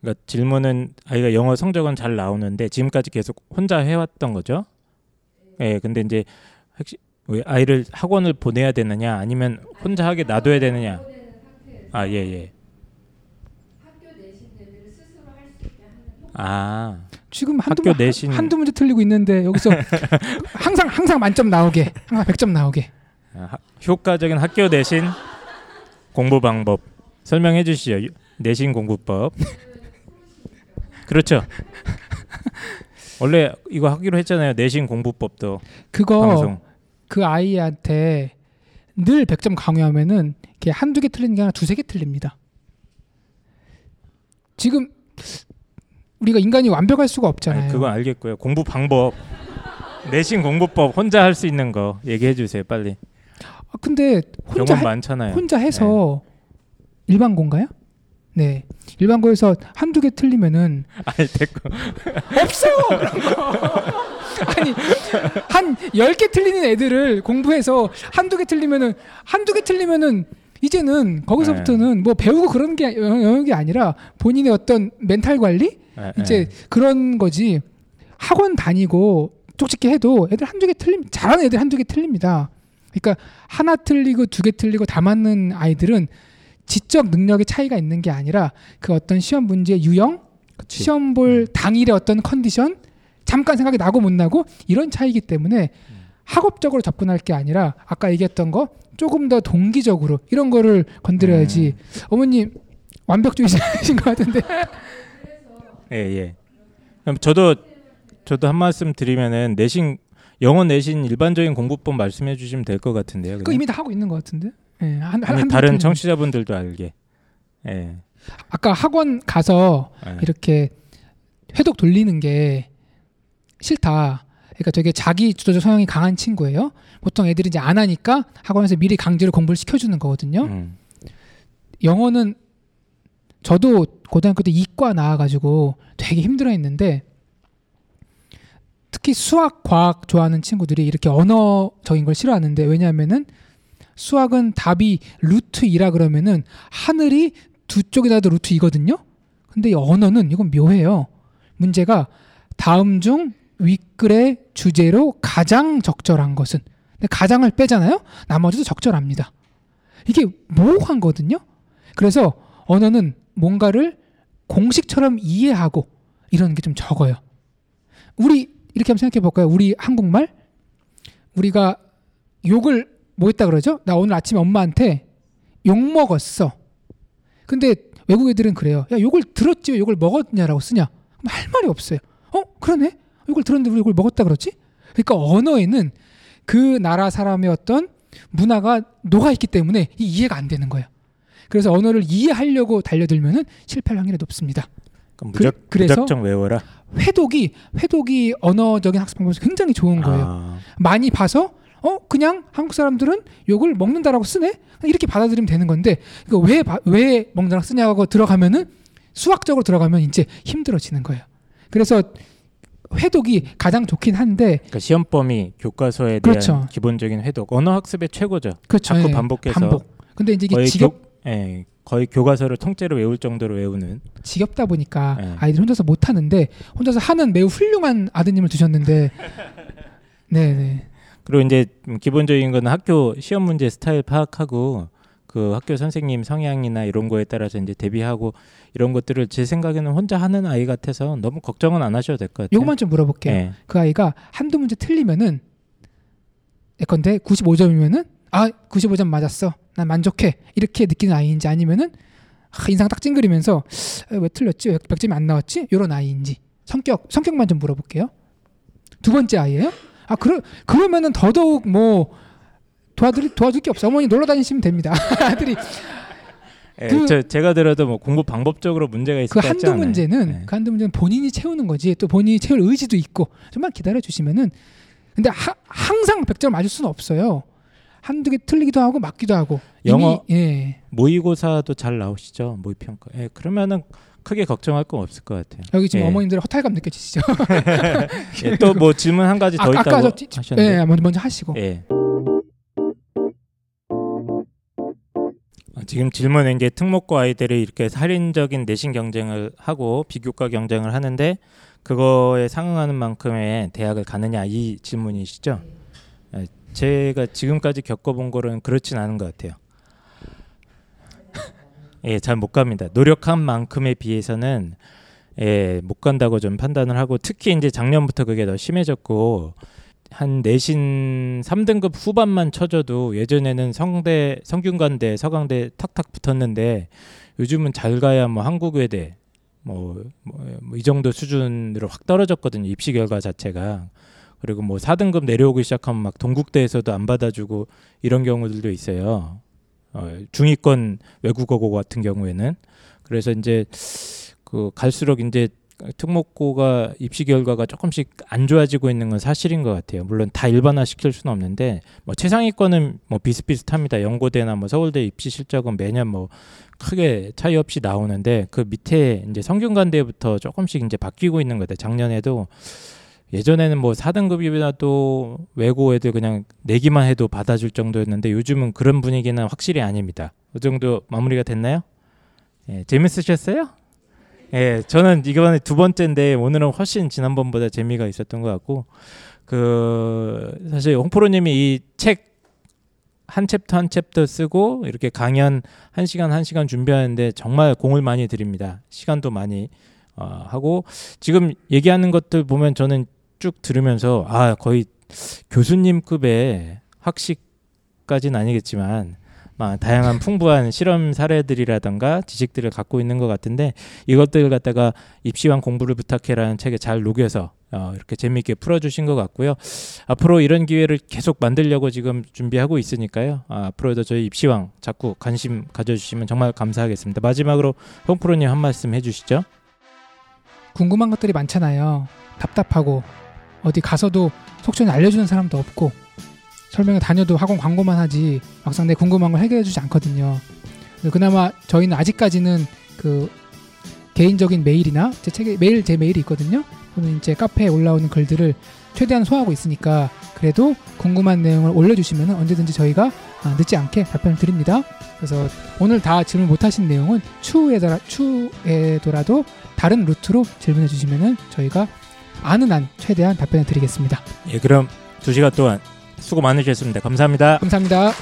그러니까 질문은 아이가 영어 성적은 잘 나오는데 지금까지 계속 혼자 해왔던 거죠. 예, 근데 이제 혹시 왜 아이를 학원을 보내야 되느냐 아니면 혼자 하게 놔둬야 되느냐. 아, 예, 예.
학교 내신 애들을 스스로 할 수 있게 하는 효과
아,
지금 한두
학교
문-
내신-
한두 문제 틀리고 있는데 여기서 항상 항상 만점 나오게 항상 100점 나오게
아, 하- 효과적인 학교 내신 공부 방법 설명해 주시죠. 유- 내신 공부법. 그렇죠. 원래 이거 하기로 했잖아요. 내신 공부법도
그거
방송.
그 아이한테 늘 100점 강요하면은 한두 개 틀리는 게 아니라 두세 개 틀립니다. 지금 우리가 인간이 완벽할 수가 없잖아요.
아니, 그건 알겠고요. 공부 방법. 내신 공부법 혼자 할 수 있는 거 얘기해 주세요. 빨리.
아, 근데 혼자 해,
많잖아요.
혼자 해서 일반고인가요? 네. 일반고에서 한두 개 틀리면은
아니 됐고.
없어. 아니 한 열 개 틀리는 애들을 공부해서 한두 개 틀리면은 한두 개 틀리면은 이제는 거기서부터는 뭐 배우고 그런 게 영- 영역이 아니라 본인의 어떤 멘탈 관리
예,
이제 그런 거지 학원 다니고 쪽집게 해도 애들 한두 개 틀림 잘하는 애들 한두 개 틀립니다. 그러니까 하나 틀리고 두 개 틀리고 다 맞는 아이들은 지적 능력의 차이가 있는 게 아니라 그 어떤 시험 문제 유형,
그치.
시험 볼 당일의 어떤 컨디션, 잠깐 생각이 나고 못 나고 이런 차이기 때문에 학업적으로 접근할 게 아니라 아까 얘기했던 거 조금 더 동기적으로 이런 거를 건드려야지. 어머님 완벽주의자이신 것 같은데.
예, 예. 그럼 저도 저도 한 말씀 드리면은 내신 영어 내신 일반적인 공부법 말씀해 주시면 될 것 같은데요.
그거
그냥?
이미 다 하고 있는 것 같은데. 예, 한, 한,
아니,
한
다른. 청취자분들도 알게. 예.
아까 학원 가서
예.
이렇게 회독 돌리는 게 싫다. 그러니까 되게 자기 주도적 성향이 강한 친구예요. 보통 애들이 이제 안 하니까 학원에서 미리 강제로 공부를 시켜주는 거거든요.
음.
영어는 저도 고등학교 때 이과 나와가지고 되게 힘들어했는데 특히 수학, 과학 좋아하는 친구들이 이렇게 언어적인 걸 싫어하는데 왜냐하면은 수학은 답이 루트 2라 그러면은 하늘이 두 쪽에다 도 루트 2거든요. 근데 이 언어는 이건 묘해요. 문제가 다음 중 윗글의 주제로 가장 적절한 것은 근데 가장을 빼잖아요. 나머지도 적절합니다. 이게 모호한 거든요. 그래서 언어는 뭔가를 공식처럼 이해하고 이런 게 좀 적어요. 우리 이렇게 한번 생각해 볼까요? 우리 한국말 우리가 욕을 뭐 했다 그러죠? 나 오늘 아침에 엄마한테 욕 먹었어. 근데 외국 애들은 그래요. 야 욕을 들었지 왜 욕을 먹었냐라고 쓰냐? 할 말이 없어요. 어 그러네. 욕을 들었는데 왜 욕을 먹었다 그러지? 그러니까 언어에는 그 나라 사람의 어떤 문화가 녹아 있기 때문에 이 이해가 안 되는 거예요. 그래서 언어를 이해하려고 달려들면은 실패할 확률이 높습니다.
무작,
그-
무작정 외워라.
회독이 회독이 언어적인 학습 방법에서 굉장히 좋은 거예요.
아,
많이 봐서 어 그냥 한국 사람들은 욕을 먹는다라고 쓰네 이렇게 받아들이면 되는 건데 이거 왜왜 먹는다고 쓰냐고 들어가면은 수학적으로 들어가면 이제 힘들어지는 거예요. 그래서 회독이 가장 좋긴 한데
그러니까 시험 범위 교과서에 대한
그렇죠.
기본적인 회독 언어 학습의 최고죠.
그렇죠.
자꾸
예,
반복해서
반복. 근데 이제 이게 지겹
교, 예, 거의 교과서를 통째로 외울 정도로 외우는
지겹다 보니까
예.
아이들이 혼자서 못 하는데 혼자서 하는 매우 훌륭한 아드님을 두셨는데 네네
그리고 이제 음, 기본적인 거는 학교 시험 문제 스타일 파악하고 그 학교 선생님 성향이나 이런 거에 따라서 이제 대비하고 이런 것들을 제 생각에는 혼자 하는 아이 같아서 너무 걱정은 안 하셔도 될 것 같아요.
요것만 좀 물어볼게요.
예.
그 아이가 한두 문제 틀리면은 예컨대 95점이면은 아 95점 맞았어 난 만족해 이렇게 느끼는 아이인지 아니면은 아, 인상 딱 찡그리면서 아, 왜 틀렸지 왜 100점이 안 나왔지 이런 아이인지 성격 성격만 좀 물어볼게요 두 번째 아이예요 아 그러 그러면은 더더욱 뭐 도와드릴 도와줄 게 없어. 어머니 놀러 다니시면 됩니다. 아들이
예,
그-
저, 제가 들어도 뭐 공부 방법적으로 문제가 있을
그 한두. 문제는
네.
그 한두 문제는 본인이 채우는 거지 또 본인이 채울 의지도 있고 좀만 기다려 주시면은 근데 하, 항상 100점 맞을 수는 없어요. 한두 개 틀리기도 하고 맞기도 하고
영어-
이미 예.
모의고사도 잘 나오시죠 모의 평가. 예, 그러면은 크게 걱정할 건 없을 것 같아요.
여기 지금
예.
어머님들 허탈감 느껴지시죠?
예, 또뭐 질문 한 가지 더
아,
있다고
아까 저 티-
하셨는데.
예, 먼저 먼저 하시고.
예. 어, 지금 질문은 이제 특목고 아이들이 이렇게 살인적인 내신 경쟁을 하고 비교과 경쟁을 하는데 그거에 상응하는 만큼의 대학을 가느냐 이 질문이시죠? 예, 제가 지금까지 겪어본 거는 그렇진 않은 것 같아요. 예, 잘 못 갑니다. 노력한 만큼에 비해서는 예, 못 간다고 좀 판단을 하고 특히 이제 작년부터 그게 더 심해졌고 한 내신 3등급 후반만 쳐줘도 예전에는 성대, 성균관대, 서강대 탁탁 붙었는데 요즘은 잘 가야 뭐 한국외대 뭐, 뭐, 뭐이 정도 수준으로 확 떨어졌거든요. 입시 결과 자체가. 그리고 뭐 4등급 내려오기 시작하면 막 동국대에서도 안 받아주고 이런 경우들도 있어요. 어, 중위권 외국어고 같은 경우에는 그래서 이제 그 갈수록 이제 특목고가 입시 결과가 조금씩 안 좋아지고 있는 건 사실인 것 같아요. 물론 다 일반화 시킬 수는 없는데 뭐 최상위권은 뭐 비슷비슷합니다. 연고대나 뭐 서울대 입시 실적은 매년 뭐 크게 차이 없이 나오는데 그 밑에 이제 성균관대부터 조금씩 이제 바뀌고 있는 것 같아요. 작년에도 예전에는 뭐 4등급이라도 외고 애들 그냥 내기만 해도 받아줄 정도였는데 요즘은 그런 분위기는 확실히 아닙니다. 그 정도 마무리가 됐나요? 예, 재밌으셨어요? 예, 저는 이번에 두 번째인데 오늘은 훨씬 지난번보다 재미가 있었던 것 같고 그 사실 홍프로님이 이 책 한 챕터 한 챕터 쓰고 이렇게 강연 한 시간 한 시간 준비하는데 정말 공을 많이 들입니다. 시간도 많이 어, 하고 지금 얘기하는 것들 보면 저는 쭉 들으면서 아 거의 교수님급의 학식까지는 아니겠지만 막 다양한 풍부한 실험 사례들이라던가 지식들을 갖고 있는 것 같은데 이것들을 갖다가 입시왕 공부를 부탁해라는 책에 잘 녹여서 어, 이렇게 재미있게 풀어주신 것 같고요. 앞으로 이런 기회를 계속 만들려고 지금 준비하고 있으니까요. 아, 앞으로도 저희 입시왕 자꾸 관심 가져주시면 정말 감사하겠습니다. 마지막으로 홍프로님 한 말씀 해주시죠.
궁금한 것들이 많잖아요. 답답하고 어디 가서도 속전히 알려주는 사람도 없고 설명회 다녀도 학원 광고만 하지 막상 내 궁금한 걸 해결해주지 않거든요. 그나마 저희는 아직까지는 그 개인적인 메일이나 제 책에 메일 제 메일이 있거든요. 또는 이제 카페에 올라오는 글들을 최대한 소화하고 있으니까 그래도 궁금한 내용을 올려주시면 언제든지 저희가 아, 늦지 않게 답변을 드립니다. 그래서 오늘 다 질문 못하신 내용은 추후에더라, 추후에더라도 다른 루트로 질문해 주시면은 저희가 아는 한 최대한 답변해 드리겠습니다.
예, 그럼 두 시간 동안 수고 많으셨습니다. 감사합니다.
감사합니다.